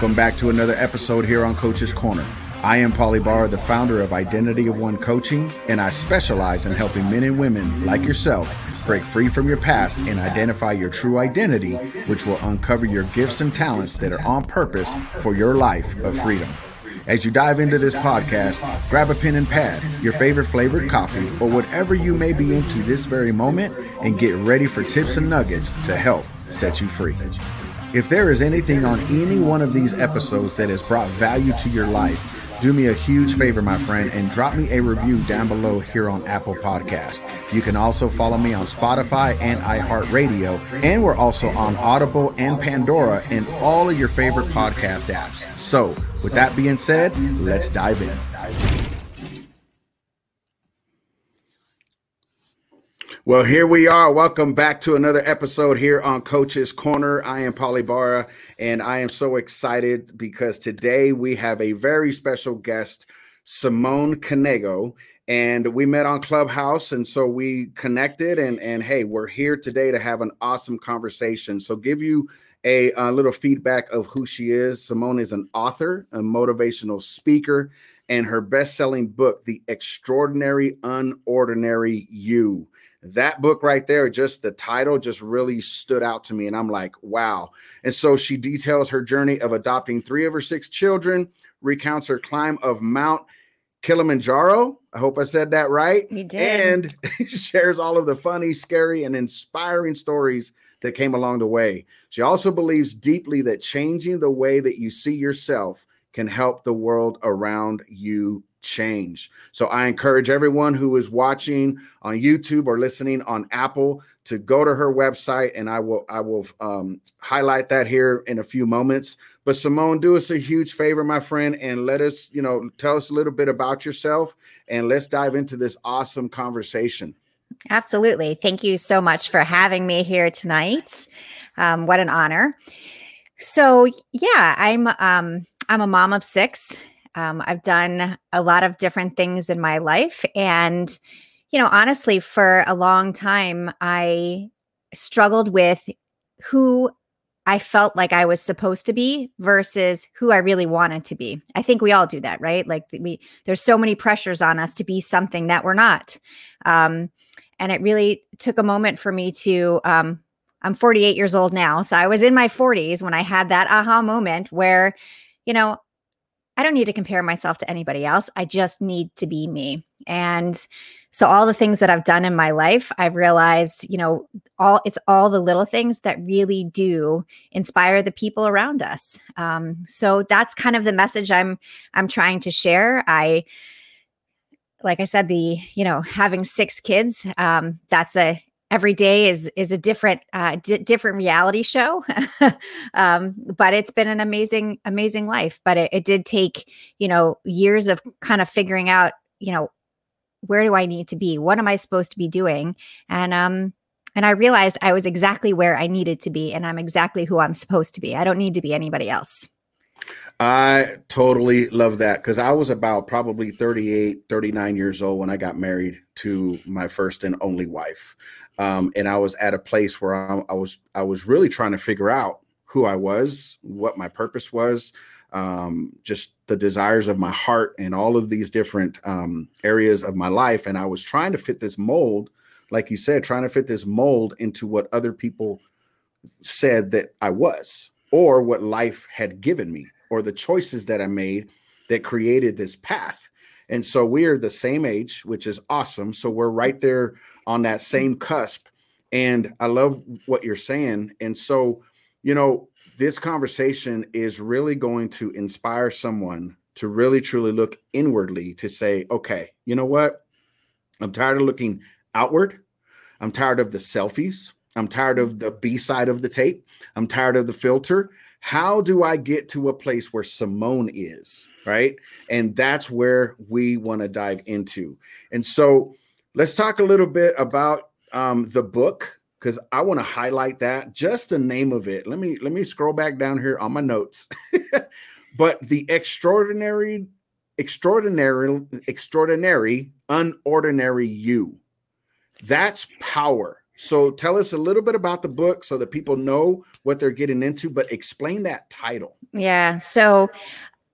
Welcome back to another episode here on Coach's Corner. I am Polly Barr, the founder of Identity of One Coaching, and I specialize in helping men and women like yourself break free from your past and identify your true identity, which will uncover your gifts and talents that are on purpose for your life of freedom. As you dive into this podcast, grab a pen and pad, your favorite flavored coffee, or whatever you may be into this very moment, and get ready for tips and nuggets to help set you free. If there is anything on any one of these episodes that has brought value to your life, do me a huge favor, my friend, and drop me a review down below here on Apple Podcast. You can also follow me on Spotify and iHeartRadio, and we're also on Audible and Pandora and all of your favorite podcast apps. So, with that being said, let's dive in. Well, here we are. Welcome back to another episode here on Coach's Corner. I am Polly Barra, and I am so excited because today we have a very special guest, Simone Canego. And we met on Clubhouse, and so we connected. And and hey, we're here today to have an awesome conversation. So give you a, a little feedback of who she is. Simone is an author, a motivational speaker, and her best-selling book, The Extraordinary Unordinary You that book right there, just the title just really stood out to me. And I'm like, wow. And so she details her journey of adopting three of her six children, recounts her climb of Mount Kilimanjaro. I hope I said that right. You did. And shares all of the funny, scary, and inspiring stories that came along the way. She also believes deeply that changing the way that you see yourself can help the world around you change. So I encourage everyone who is watching on YouTube or listening on Apple to go to her website and I will I will um, highlight that here in a few moments. But Simone, do us a huge favor, my friend, and let us, you know, tell us a little bit about yourself and let's dive into this awesome conversation. Absolutely. Thank you so much for having me here tonight. Um, what an honor. So yeah, I'm um, I'm a mom of six um, I've done a lot of different things in my life. And, you know, honestly, for a long time, I struggled with who I felt like I was supposed to be versus who I really wanted to be. I think we all do that, right? Like we there's so many pressures on us to be something that we're not. Um, and it really took a moment for me to um, I'm 48 years old now, so I was in my 40s when I had that aha moment where you know, I don't need to compare myself to anybody else. I just need to be me. And so all the things that I've done in my life, I've realized, you know, all it's all the little things that really do inspire the people around us. Um, so that's kind of the message I'm I'm trying to share. I like I said, the you know having six kids, um, that's a every day is is a different uh, d- different reality show. Um, but it's been an amazing amazing life. But it, it, did take you know years of kind of figuring out you know where do i need to be? What am i supposed to be doing? And um and i realized i was exactly where i needed to be and i'm exactly who i'm supposed to be. I don't need to be anybody else I totally love that because I was about probably 38, 39 years old when I got married to my first and only wife um, and I was at a place where I, I, was I was really trying to figure out who I was, what my purpose was, um, just the desires of my heart, and all of these different um, areas of my life. And I was trying to fit this mold, like you said, trying to fit this mold into what other people said that I was, or what life had given me, or the choices that I made that created this path. And so we are the same age, which is awesome. So we're right there on that same cusp. And I love what you're saying. And so, you know, this conversation is really going to inspire someone to really truly look inwardly to say, okay, you know what? I'm tired of looking outward. I'm tired of the selfies. I'm tired of the B side of the tape. I'm tired of the filter. How do I get to a place where Simone is? Right. And that's where we want to dive into. And so, Let's talk a little bit about um, the book because I want to highlight that. Just the name of it. Let me let me scroll back down here on my notes. but the extraordinary, extraordinary, extraordinary, unordinary you. That's power. So tell us a little bit about the book so that people know what they're getting into, but explain that title. Yeah. So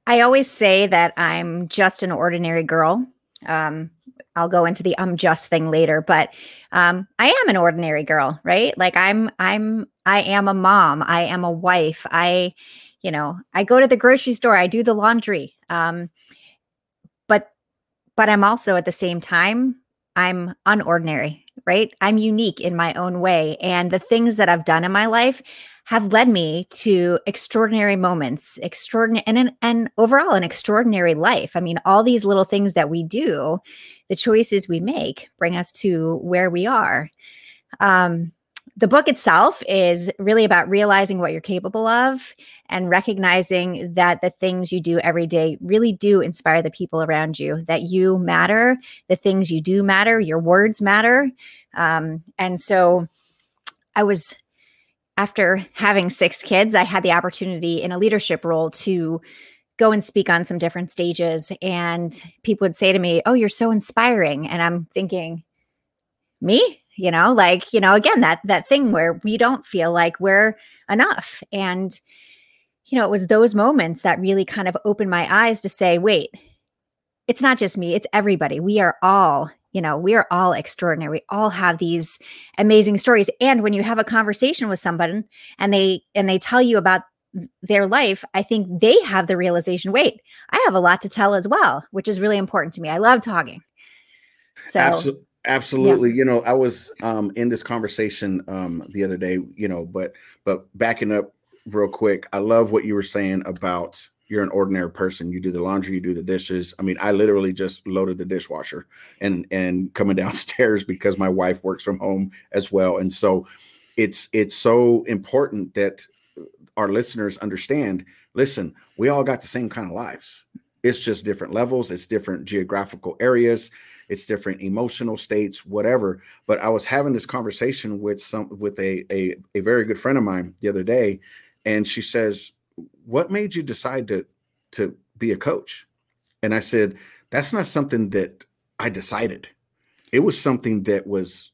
I always say that I'm just an ordinary girl. Um, I'll go into the I'm just thing later, but um, I am an ordinary girl, right? Like I'm, I'm, I am a mom. I am a wife. I, you know, I go to the grocery store. I do the laundry. Um, but, but I'm also at the same time, I'm unordinary, right? I'm unique in my own way, and the things that I've done in my life have led me to extraordinary moments, extraordinary and and overall an extraordinary life. I mean, all these little things that we do, the choices we make bring us to where we are. Um, the book itself is really about realizing what you're capable of and recognizing that the things you do every day really do inspire the people around you, that you matter, the things you do matter, your words matter. Um, and so I was after having six kids, I had the opportunity in a leadership role to go and speak on some different stages. And people would say to me, Oh, you're so inspiring. And I'm thinking, Me? You know, like, you know, again, that that thing where we don't feel like we're enough. And, you know, it was those moments that really kind of opened my eyes to say, wait, it's not just me, it's everybody. We are all you know, we are all extraordinary. We all have these amazing stories. And when you have a conversation with someone and they and they tell you about their life, I think they have the realization, wait, I have a lot to tell as well, which is really important to me. I love talking. So. Absolutely. Yeah. You know, I was um, in this conversation um, the other day, you know, but but backing up real quick, I love what you were saying about you're an ordinary person. You do the laundry, you do the dishes. I mean, I literally just loaded the dishwasher and and coming downstairs because my wife works from home as well. And so it's it's so important that our listeners understand, listen, we all got the same kind of lives. It's just different levels, it's different geographical areas, it's different emotional states, whatever. But I was having this conversation with some with a a, a very good friend of mine the other day, and she says, what made you decide to to be a coach? And I said, that's not something that I decided. It was something that was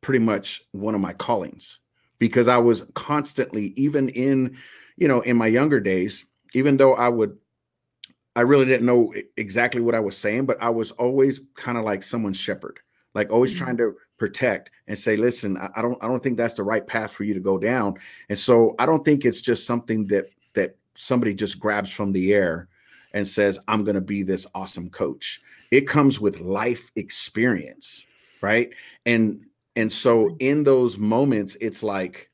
pretty much one of my callings because I was constantly, even in, you know, in my younger days, even though I would, I really didn't know exactly what I was saying, but I was always kind of like someone's shepherd, like always mm-hmm. trying to protect and say, listen, I, I don't, I don't think that's the right path for you to go down. And so I don't think it's just something that that somebody just grabs from the air and says, I'm going to be this awesome coach. It comes with life experience, right? And and so in those moments, it's like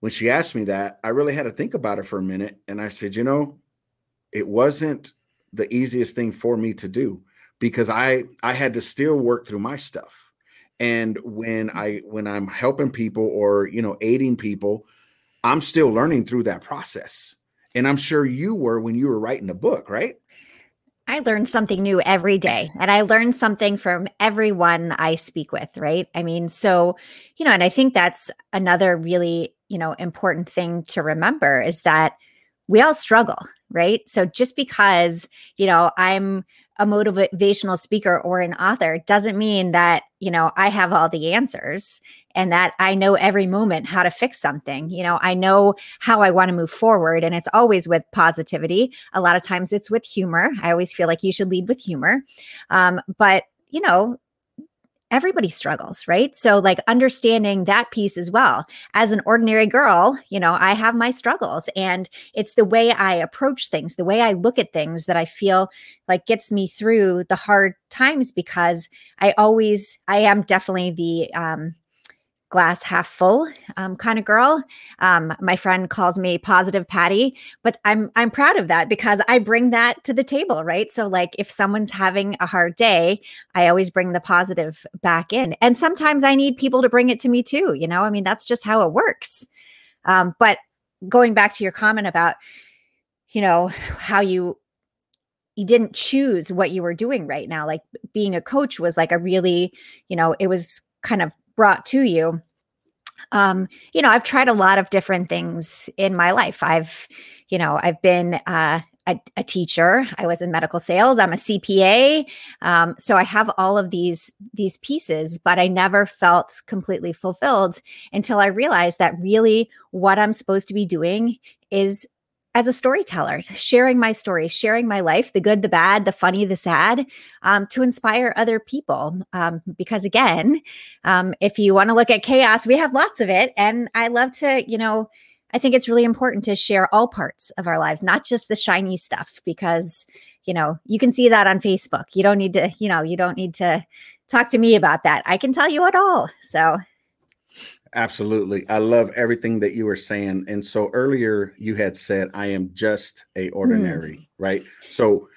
when she asked me that, I really had to think about it for a minute. And I said, you know, it wasn't the easiest thing for me to do because I I had to still work through my stuff. And when I when I'm helping people or you know aiding people, I'm still learning through that process. And I'm sure you were when you were writing the book, right? I learn something new every day and I learn something from everyone I speak with, right? I mean, so, you know, and I think that's another really, you know, important thing to remember is that we all struggle, right? So just because, you know, I'm a motivational speaker or an author doesn't mean that you know i have all the answers and that i know every moment how to fix something. You know i know how i want to move forward and it's always with positivity. A lot of times it's with humor. I always feel like you should lead with humor. Um, but you know everybody struggles, right? So, like, understanding that piece as well. As an ordinary girl, you know, I have my struggles, and it's the way I approach things, the way I look at things that I feel like gets me through the hard times because I always, I am definitely the, um, glass half full um, kind of girl. Um, my friend calls me positive Patty, but I'm I'm proud of that because I bring that to the table, right? So like if someone's having a hard day, I always bring the positive back in, and sometimes I need people to bring it to me too. You know, I mean that's just how it works. Um, but going back to your comment about, you know, how you you didn't choose what you were doing right now like being a coach was like a really you know it was kind of brought to you um, you know i've tried a lot of different things in my life i've you know i've been uh, a, a, teacher. I was in medical sales. I'm a CPA. Um, so I have all of these these pieces, but I never felt completely fulfilled until I realized that really what I'm supposed to be doing is as a storyteller, sharing my story, sharing my life, the good, the bad, the funny, the sad, um, to inspire other people. Um, because again, um, if you want to look at chaos, we have lots of it, and I love to, you know I think it's really important to share all parts of our lives, not just the shiny stuff, because, you know, you can see that on Facebook. You don't need to, you know, you don't need to talk to me about that. I can tell you it all. So, absolutely. I love everything that you were saying. And so earlier you had said, I am just a ordinary, mm. right? So,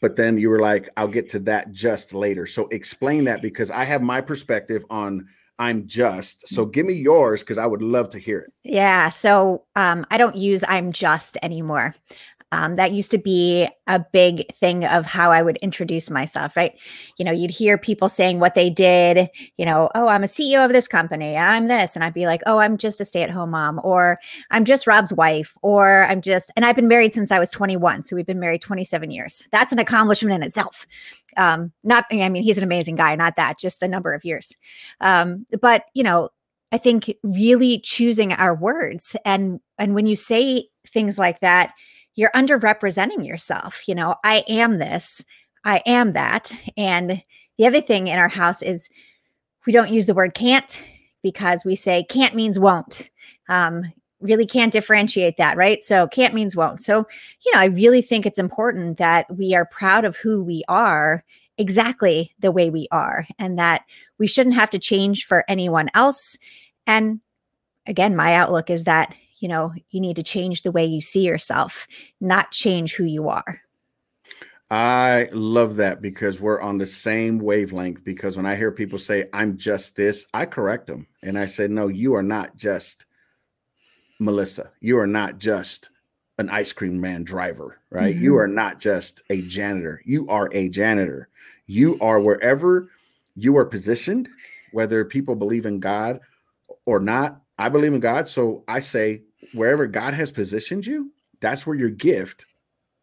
but then you were like, I'll get to that just later. So explain that because I have my perspective on I'm just. So give me yours because I would love to hear it. Yeah. So um, I don't use I'm just anymore. Um, that used to be a big thing of how I would introduce myself, right? You know, you'd hear people saying what they did, you know, oh, I'm a CEO of this company, I'm this. And I'd be like, oh, I'm just a stay at home mom, or I'm just Rob's wife, or I'm just, and I've been married since I was 21. So we've been married 27 years. That's an accomplishment in itself. Um, not, I mean, he's an amazing guy, not that, just the number of years. Um, but, you know, I think really choosing our words and and when you say things like that, you're underrepresenting yourself. You know, I am this, I am that. And the other thing in our house is we don't use the word can't because we say can't means won't. Um, really can't differentiate that, right? So can't means won't. So, you know, I really think it's important that we are proud of who we are exactly the way we are and that we shouldn't have to change for anyone else. And again, my outlook is that you know, you need to change the way you see yourself, not change who you are. I love that because we're on the same wavelength. Because when I hear people say, I'm just this, I correct them. And I say, no, you are not just Melissa. You are not just an ice cream man driver, right? Mm-hmm. You are not just a janitor. You are a janitor. You are wherever you are positioned, whether people believe in God or not. I believe in God. So I say, wherever God has positioned you, that's where your gift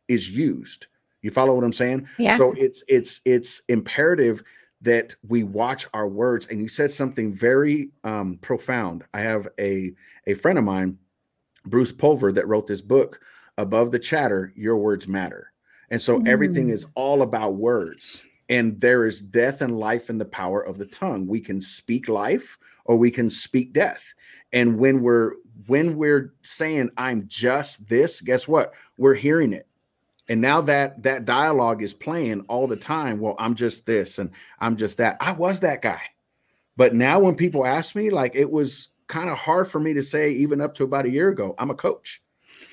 is used. You follow what I'm saying? Yeah. So it's it's it's imperative that we watch our words. And you said something very um, profound. I have a a friend of mine, Bruce Pulver, that wrote this book, Above the Chatter, Your Words Matter. And so mm. everything is all about words. And there is death and life in the power of the tongue. We can speak life or we can speak death. And when we're when we're saying I'm just this, guess what? We're hearing it. And now that that dialogue is playing all the time, well, I'm just this and I'm just that. I was that guy. But now when people ask me, like it was kind of hard for me to say, even up to about a year ago, I'm a coach.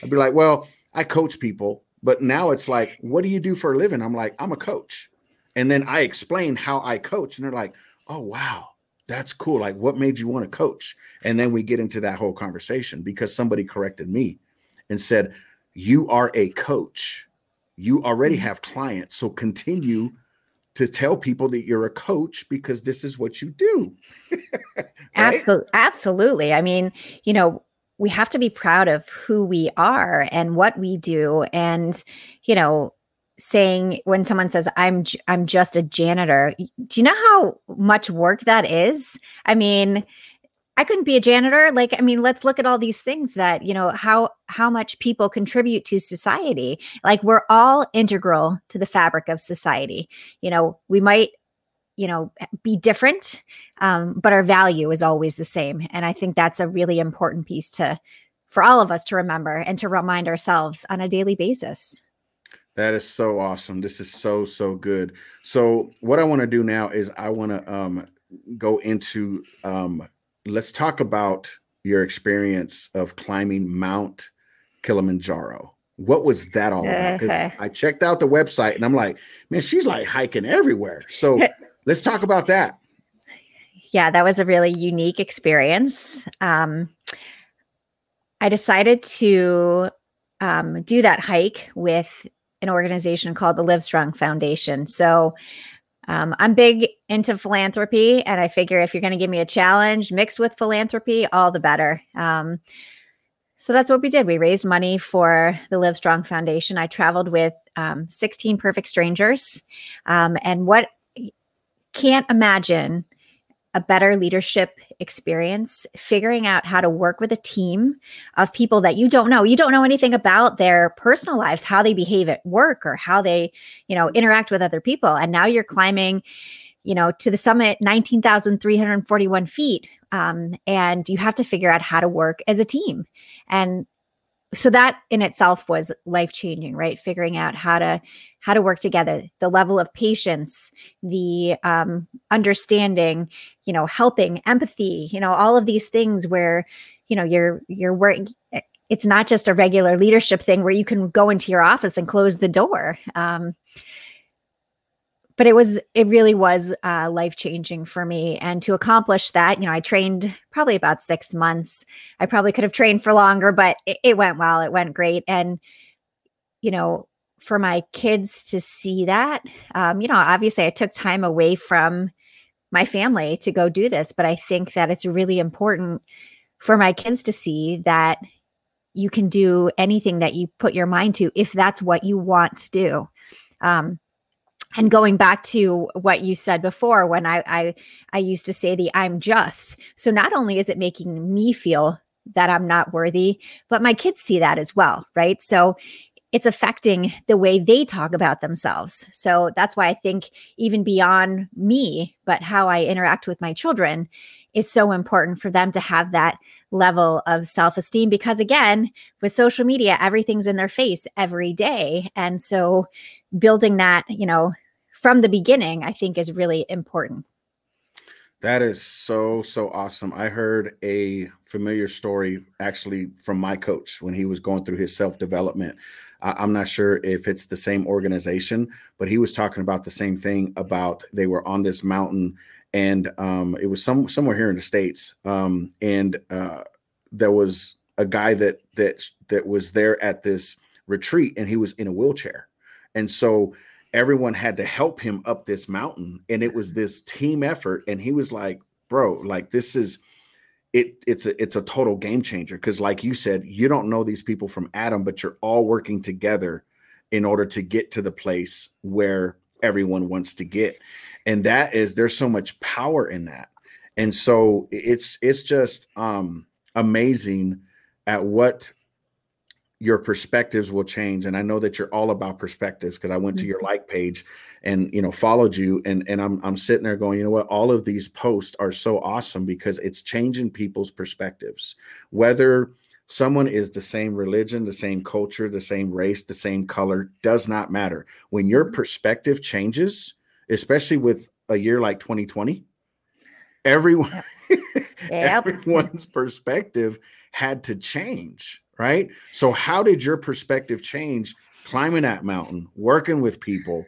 I'd be like, well, I coach people, but now it's like, what do you do for a living? I'm like, I'm a coach. And then I explain how I coach, and they're like, oh, wow that's cool. Like, what made you want to coach? And then we get into that whole conversation because somebody corrected me and said, You are a coach. You already mm-hmm. have clients. So continue to tell people that you're a coach because this is what you do. right? Absolutely. Absolutely. I mean, you know, we have to be proud of who we are and what we do. And, you know, saying when someone says i'm i'm just a janitor. Do you know how much work that is? I mean i couldn't be a janitor. Like i mean let's look at all these things that you know how how much people contribute to society. Like we're all integral to the fabric of society. You know we might you know be different um, but our value is always the same. And i think that's a really important piece to for all of us to remember and to remind ourselves on a daily basis that is so awesome. This is so so good. So what I want to do now is I want to um go into um let's talk about your experience of climbing Mount Kilimanjaro. What was that all about? Because I checked out the website and I'm like, man, she's like hiking everywhere. So let's talk about that. Yeah, that was a really unique experience. Um, I decided to um, do that hike with an organization called the Livestrong Foundation. So um, I'm big into philanthropy, and I figure if you're going to give me a challenge mixed with philanthropy, all the better. Um, so that's what we did. We raised money for the Livestrong Foundation. I traveled with um, 16 perfect strangers. Um, and what can't imagine a better leadership experience, figuring out how to work with a team of people that you don't know. You don't know anything about their personal lives, how they behave at work or how they, you know, interact with other people. And now you're climbing, you know, to the summit, 19,341 feet. Um, and you have to figure out how to work as a team. And so that in itself was life changing right? Figuring out how to how to work together. The level of patience the um, understanding you know helping empathy you know all of these things where you know you're you're working it's not just a regular leadership thing where you can go into your office and close the door. Um, but it was it really was uh, life changing for me. And to accomplish that you know i trained probably about six months. I probably could have trained for longer but it, it went well. It went great. And you know for my kids to see that um, you know obviously i took time away from my family to go do this but i think that it's really important for my kids to see that you can do anything that you put your mind to if that's what you want to do. Um, and going back to what you said before when I, I i used to say the i'm just so not only is it making me feel that i'm not worthy but my kids see that as well right? So it's affecting the way they talk about themselves so that's why i think even beyond me but how i interact with my children is so important for them to have that level of self-esteem because again with social media everything's in their face every day and so building that, you know, from the beginning, I think is really important. That is so, so awesome. I heard a familiar story actually from my coach when he was going through his self development. I'm not sure if it's the same organization, but he was talking about the same thing about they were on this mountain and um, it was some somewhere here in the states um, and uh, there was a guy that that that was there at this retreat and he was in a wheelchair and so everyone had to help him up this mountain. And it was this team effort. And he was like, bro, like this is it it's a it's a total game changer. Cause like you said, you don't know these people from Adam, but you're all working together in order to get to the place where everyone wants to get. And that is there's so much power in that. And so it's it's just um amazing at what your perspectives will change and i know that you're all about perspectives because i went mm-hmm. to your like page and you know followed you and and I'm I'm sitting there going you know what all of these posts are so awesome because it's changing people's perspectives whether someone is the same religion the same culture the same race the same color does not matter when your mm-hmm. perspective changes especially with a year like 2020 everyone yep. everyone's perspective had to change right? So, how did your perspective change climbing that mountain, working with people?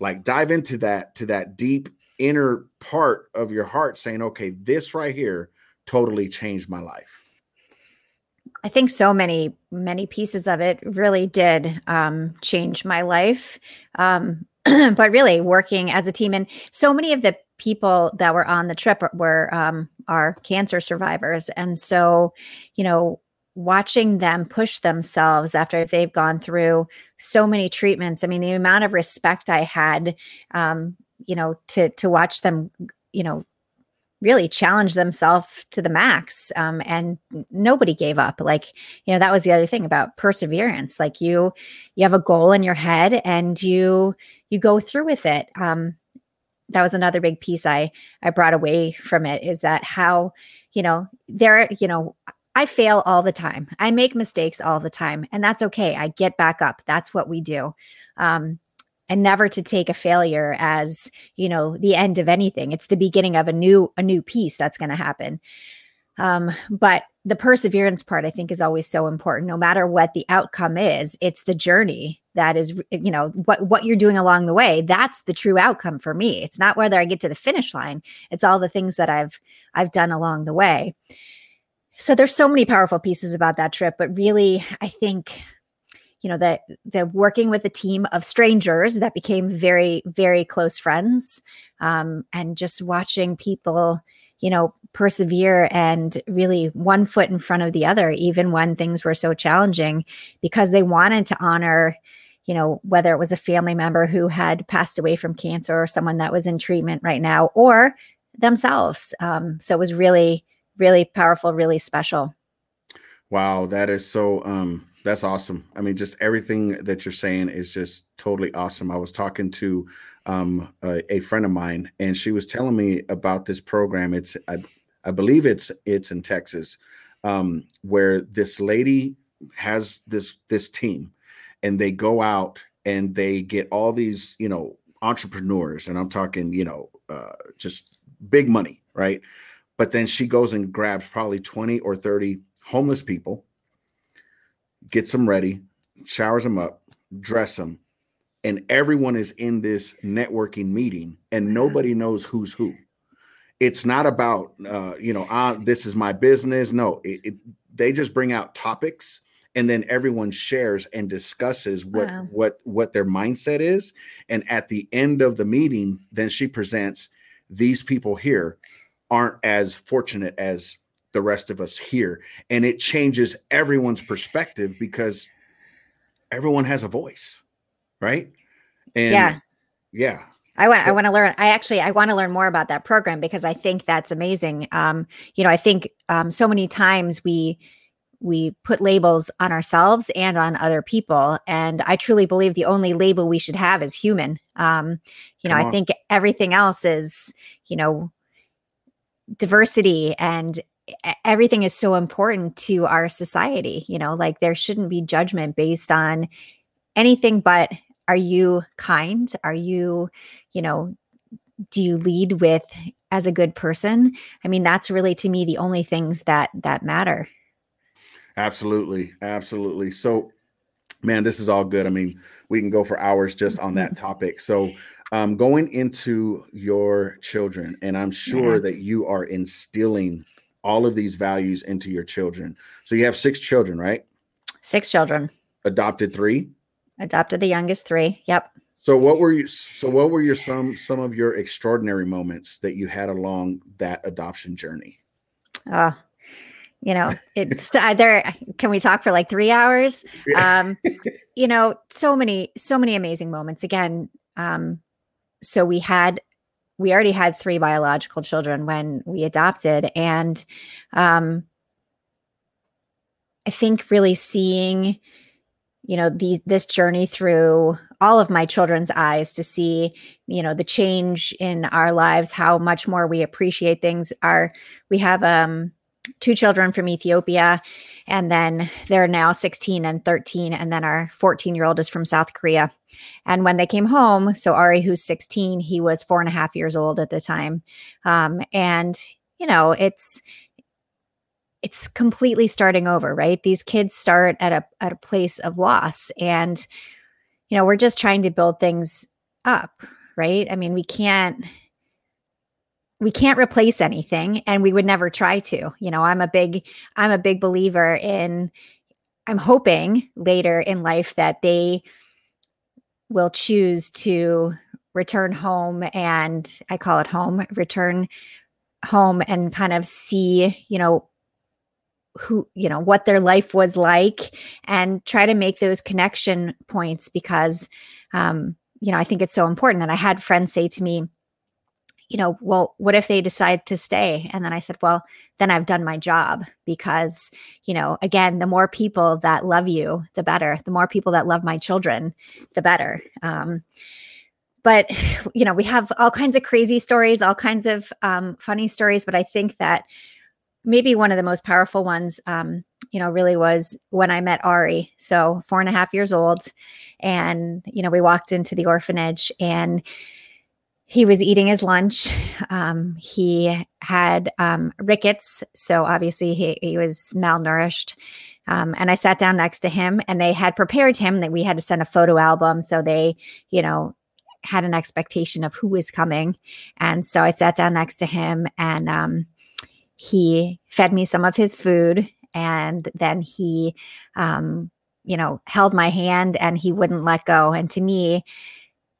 Like, dive into that to that deep inner part of your heart, saying, "Okay, this right here totally changed my life." I think so many many pieces of it really did um, change my life. Um, but really, working as a team, and so many of the people that were on the trip were um, are cancer survivors, and so you know watching them push themselves after they've gone through so many treatments. I mean the amount of respect i had um, you know to to watch them you know really challenge themselves to the max um, and nobody gave up. Like you know that was the other thing about perseverance. Like you you have a goal in your head and you you go through with it. Um, that was another big piece i i brought away from it is that how you know there you know I fail all the time. I make mistakes all the time, and that's okay. I get back up. That's what we do. Um, and never to take a failure as you know the end of anything. It's the beginning of a new a new piece that's going to happen. Um, but the perseverance part, I think, is always so important. No matter what the outcome is, it's the journey that is, you know, what what you're doing along the way. That's the true outcome for me. It's not whether I get to the finish line. It's all the things that I've I've done along the way. So there's so many powerful pieces about that trip, but really, I think you know that the working with a team of strangers that became very very close friends um, and just watching people you know persevere and really one foot in front of the other, even when things were so challenging, because they wanted to honor, you know, whether it was a family member who had passed away from cancer or someone that was in treatment right now or themselves. Um, so it was really, really powerful, really special. Wow, that is so um that's awesome. I mean, just everything that you're saying is just totally awesome. I was talking to um, a, a, friend of mine, and she was telling me about this program. It's I, I believe it's it's in Texas, um, where this lady has this this team, and they go out and they get all these you know entrepreneurs, and I'm talking you know uh, just big money, right? But then she goes and grabs probably 20 or 30 homeless people, gets them ready, showers them up, dress them, and everyone is in this networking meeting and mm-hmm. nobody knows who's who it's not about uh, you know uh, this is my business no it, it, they just bring out topics and then everyone shares and discusses what wow. what what their mindset is and at the end of the meeting then she presents these people here aren't as fortunate as the rest of us here and it changes everyone's perspective because everyone has a voice right? And yeah. Yeah. I want I want to learn. I actually I want to learn more about that program because I think that's amazing. Um, you know, I think um, so many times we we put labels on ourselves and on other people, and I truly believe the only label we should have is human. Um, you know, I think everything else is you know diversity and everything is so important to our society. You know, like there shouldn't be judgment based on anything but are you kind? Are you you know do you lead with as a good person? I mean that's really to me the only things that that matter. Absolutely absolutely. So man this is all good. I mean we can go for hours just on that mm-hmm. topic. So um, going into your children and i'm sure yeah. that you are instilling all of these values into your children so you have six children right six children adopted three Adopted the youngest three. Yep. So what were you so what were your some some of your extraordinary moments that you had along that adoption journey? Uh you know, it's either can we talk for like 3 hours? Um you know, so many so many amazing moments. Again, um so we had we already had three biological children when we adopted and um I think really seeing you know the this journey through all of my children's eyes to see you know the change in our lives how much more we appreciate things are we have um two children from Ethiopia and then they're now 16 and 13 and then our 14 year old is from South Korea and when they came home so Ari who's 16 he was four and a half years old at the time um, and you know it's it's completely starting over, right? These kids start at a at a place of loss and you know, we're just trying to build things up, right? I mean, we can't we can't replace anything and we would never try to. You know, I'm a big I'm a big believer in I'm hoping later in life that they will choose to return home and I call it home, return home and kind of see, you know, who you know what their life was like and try to make those connection points because um you know i think it's so important and i had friends say to me you know well what if they decide to stay and then i said well then i've done my job because you know again the more people that love you the better the more people that love my children the better um but you know we have all kinds of crazy stories all kinds of um, funny stories but i think that maybe one of the most powerful ones, um, you know, really was when I met Ari. So four and a half years old. And, you know, we walked into the orphanage and he was eating his lunch. Um, he had um, rickets. So obviously he, he was malnourished. Um, and I sat down next to him and they had prepared him that we had to send a photo album. So they, you know, had an expectation of who was coming. And so I sat down next to him and, um, he fed me some of his food and then he um, you know held my hand and he wouldn't let go and to me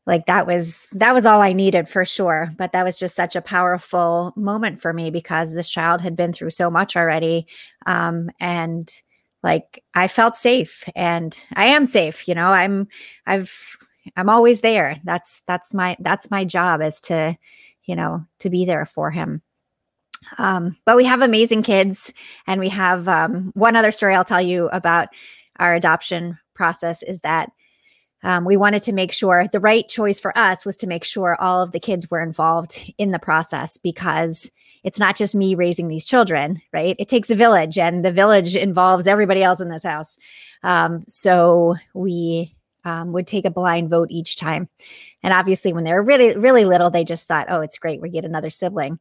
like that was that was all I needed for sure. But that was just such a powerful moment for me because this child had been through so much already. Um, and like I felt safe and I am safe, you know, I'm I've I'm always there. That's that's my that's my job is to, you know, to be there for him. Um, but we have amazing kids and we have um, one other story I'll tell you about our adoption process is that um, we wanted to make sure the right choice for us was to make sure all of the kids were involved in the process because it's not just me raising these children, right? It takes a village, and the village involves everybody else in this house. Um, so we um, would take a blind vote each time. And obviously, when they were really, really little, they just thought, oh, it's great. We get another sibling.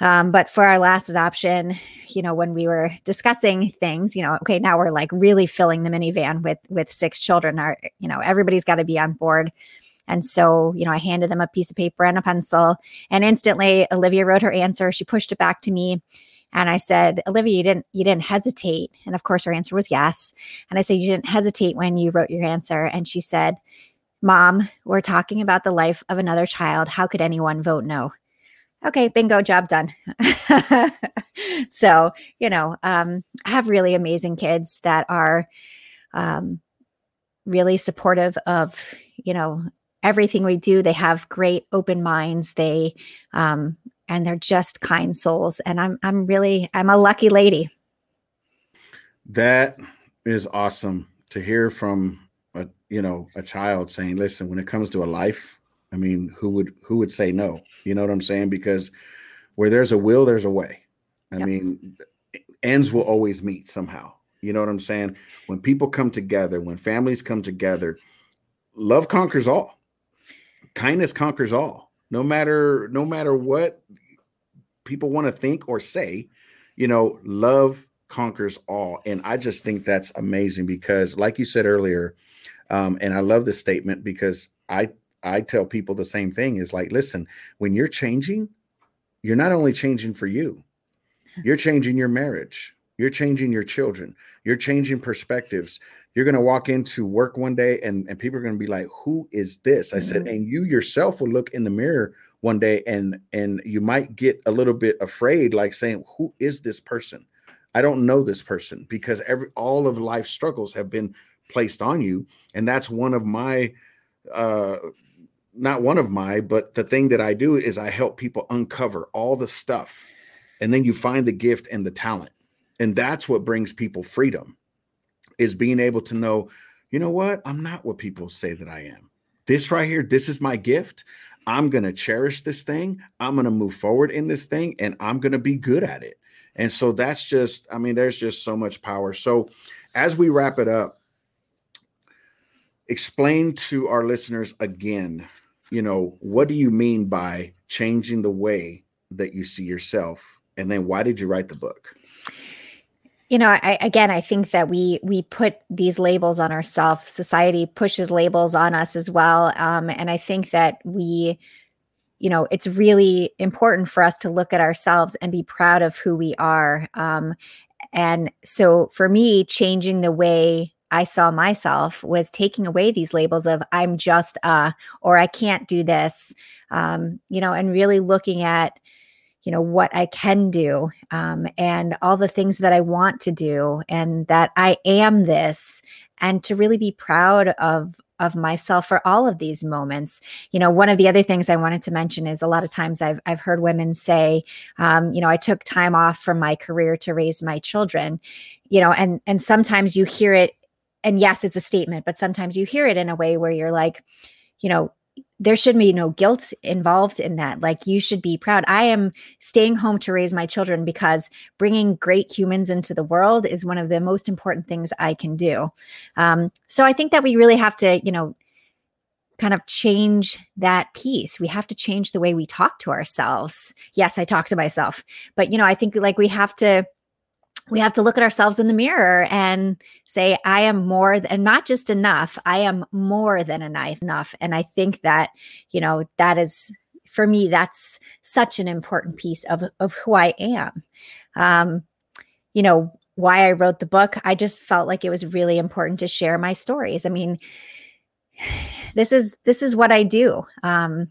Um, but for our last adoption, you know, when we were discussing things, you know, okay, now we're like really filling the minivan with with six children. Our, you know, everybody's got to be on board. And so, you know, I handed them a piece of paper and a pencil, and instantly Olivia wrote her answer. She pushed it back to me. And I said, Olivia, you didn't you didn't hesitate. And of course her answer was yes. And I said, You didn't hesitate when you wrote your answer. And she said, Mom, we're talking about the life of another child. How could anyone vote no? Okay, bingo, job done. so, you know, um, I have really amazing kids that are um, really supportive of, you know, everything we do. They have great open minds. They, um, and they're just kind souls. And I'm, I'm really, I'm a lucky lady. That is awesome to hear from a, you know, a child saying, listen, when it comes to a life, I mean, who would who would say no? You know what I'm saying? Because where there's a will, there's a way. I yep. mean, ends will always meet somehow. You know what I'm saying? When people come together, when families come together, love conquers all. Kindness conquers all. No matter no matter what people want to think or say, you know, love conquers all. And I just think that's amazing because, like you said earlier, um, and I love this statement because I I tell people the same thing is like, listen, when you're changing, you're not only changing for you, you're changing your marriage, you're changing your children, you're changing perspectives. You're going to walk into work one day and, and people are going to be like, who is this? I mm-hmm. said, and you yourself will look in the mirror one day and and you might get a little bit afraid, like saying, who is this person? I don't know this person because every all of life struggles have been placed on you. And that's one of my uh not one of my, but the thing that I do is I help people uncover all the stuff. And then you find the gift and the talent. And that's what brings people freedom is being able to know, you know what? I'm not what people say that I am. This right here, this is my gift. I'm going to cherish this thing. I'm going to move forward in this thing and I'm going to be good at it. And so that's just, I mean, there's just so much power. So as we wrap it up, explain to our listeners again you know, what do you mean by changing the way that you see yourself? And then why did you write the book? You know, I, again, I think that we we put these labels on ourselves. Society pushes labels on us as well, um, and I think that we, you know, it's really important for us to look at ourselves and be proud of who we are. Um, and so, for me, changing the way I saw myself was taking away these labels of I'm just uh or I can't do this, um, you know, and really looking at you know what I can do um, and all the things that I want to do and that I am this and to really be proud of of myself for all of these moments. You know, one of the other things I wanted to mention is a lot of times I've I've heard women say, um, you know, I took time off from my career to raise my children. You know, and and sometimes you hear it and yes, it's a statement, but sometimes you hear it in a way where you're like, you know, there should be no guilt involved in that. Like, you should be proud. I am staying home to raise my children because bringing great humans into the world is one of the most important things I can do. Um, so I think that we really have to, you know, kind of change that piece. We have to change the way we talk to ourselves. Yes, I talk to myself, but, you know, I think like we have to we have to look at ourselves in the mirror and say i am more than not just enough i am more than enough. And i think that you know that is for me that's such an important piece of of who i am. Um you know why i wrote the book i just felt like it was really important to share my stories. I mean this is this is what I do. Um,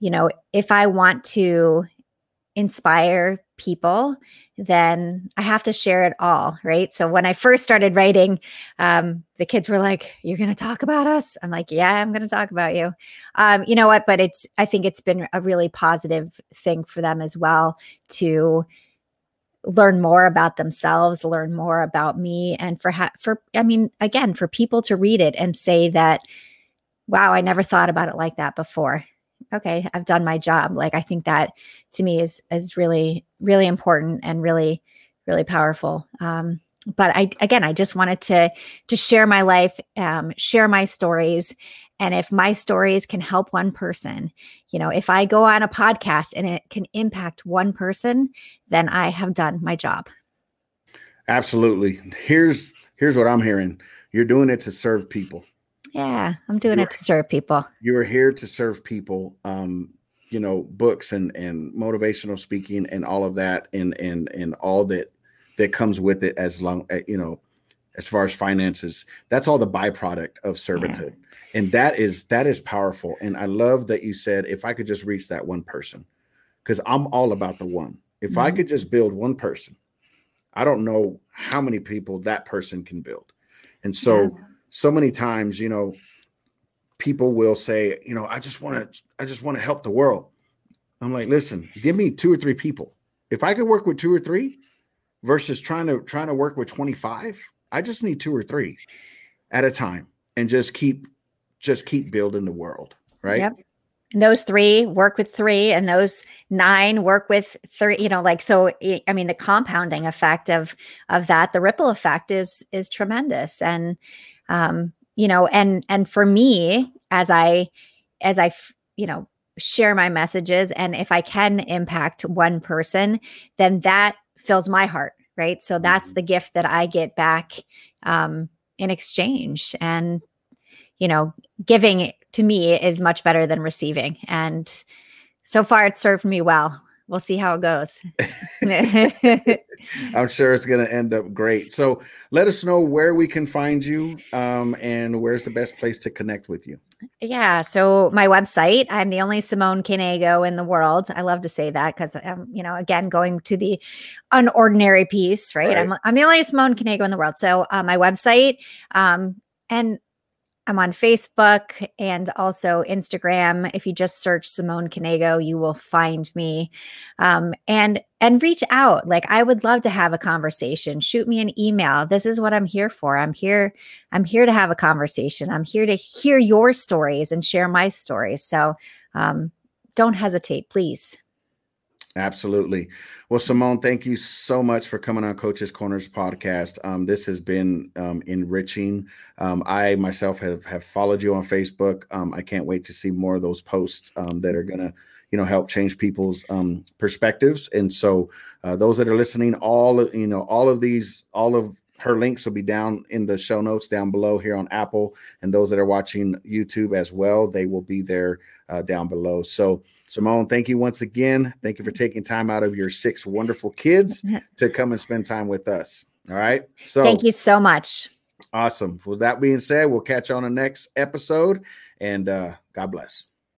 you know, if I want to inspire people, then I have to share it all, right? So when I first started writing, um, the kids were like, "You're going to talk about us?" I'm like, "Yeah, I'm going to talk about you." Um, you know what? But it's I think it's been a really positive thing for them as well to learn more about themselves, learn more about me, and for ha- for I mean, again, for people to read it and say that, "Wow, I never thought about it like that before." Okay, I've done my job. Like I think that to me is is really really important and really really powerful. Um, but I again, I just wanted to to share my life, um, share my stories, and if my stories can help one person, you know, if I go on a podcast and it can impact one person, then I have done my job. Absolutely. Here's here's what I'm hearing. You're doing it to serve people. Yeah, I'm doing you're, it to serve people. You are here to serve people. Um, you know, books and and motivational speaking and all of that, and and and all that that comes with it. As long, eh, you know, as far as finances, that's all the byproduct of servanthood, yeah. and that is that is powerful. And I love that you said, if I could just reach that one person, because I'm all about the one. If mm-hmm. I could just build one person, I don't know how many people that person can build. And so yeah so many times, you know, people will say, you know, I just want to, I just want to help the world. I'm like, listen, give me two or three people. If I could work with two or three versus trying to trying to work with 25, I just need two or three at a time and just keep just keep building the world. Right. Yep. And those three work with three and those nine work with three you know like so eh, i mean the compounding effect of of that the ripple effect is is tremendous and um, you know and and for me as i as i you know share my messages and if i can impact one person then that fills my heart right so that's mm-hmm. the gift that i get back um, in exchange and you know giving to me is much better than receiving and so far it's served me well we'll see how it goes. I'm sure it's going to end up great. So let us know where we can find you um, and where's the best place to connect with you. Yeah. So my website, I'm the only Simone Canego in the world. I love to say that because I'm, you know, again, going to the unordinary piece, right? right. I'm, I'm the only Simone Canego in the world. So uh, my website, um, and I'm on Facebook and also Instagram. If you just search Simone Canego, you will find me. Um, and and reach out. Like I would love to have a conversation. Shoot me an email. This is what I'm here for. I'm here. I'm here to have a conversation. I'm here to hear your stories and share my stories. So um, don't hesitate, please. Absolutely. Well, Simone, thank you so much for coming on Coaches Corners podcast. Um, this has been um, enriching. Um, I myself have have followed you on Facebook. Um, I can't wait to see more of those posts um, that are gonna, you know, help change people's um, perspectives. And so, uh, those that are listening, all you know, all of these, all of her links will be down in the show notes down below here on Apple, and those that are watching YouTube as well, they will be there uh, down below. So. Simone, thank you once again. Thank you for taking time out of your six wonderful kids to come and spend time with us. All right. So thank you so much. Awesome. With that being said, we'll catch you on the next episode and uh, God bless.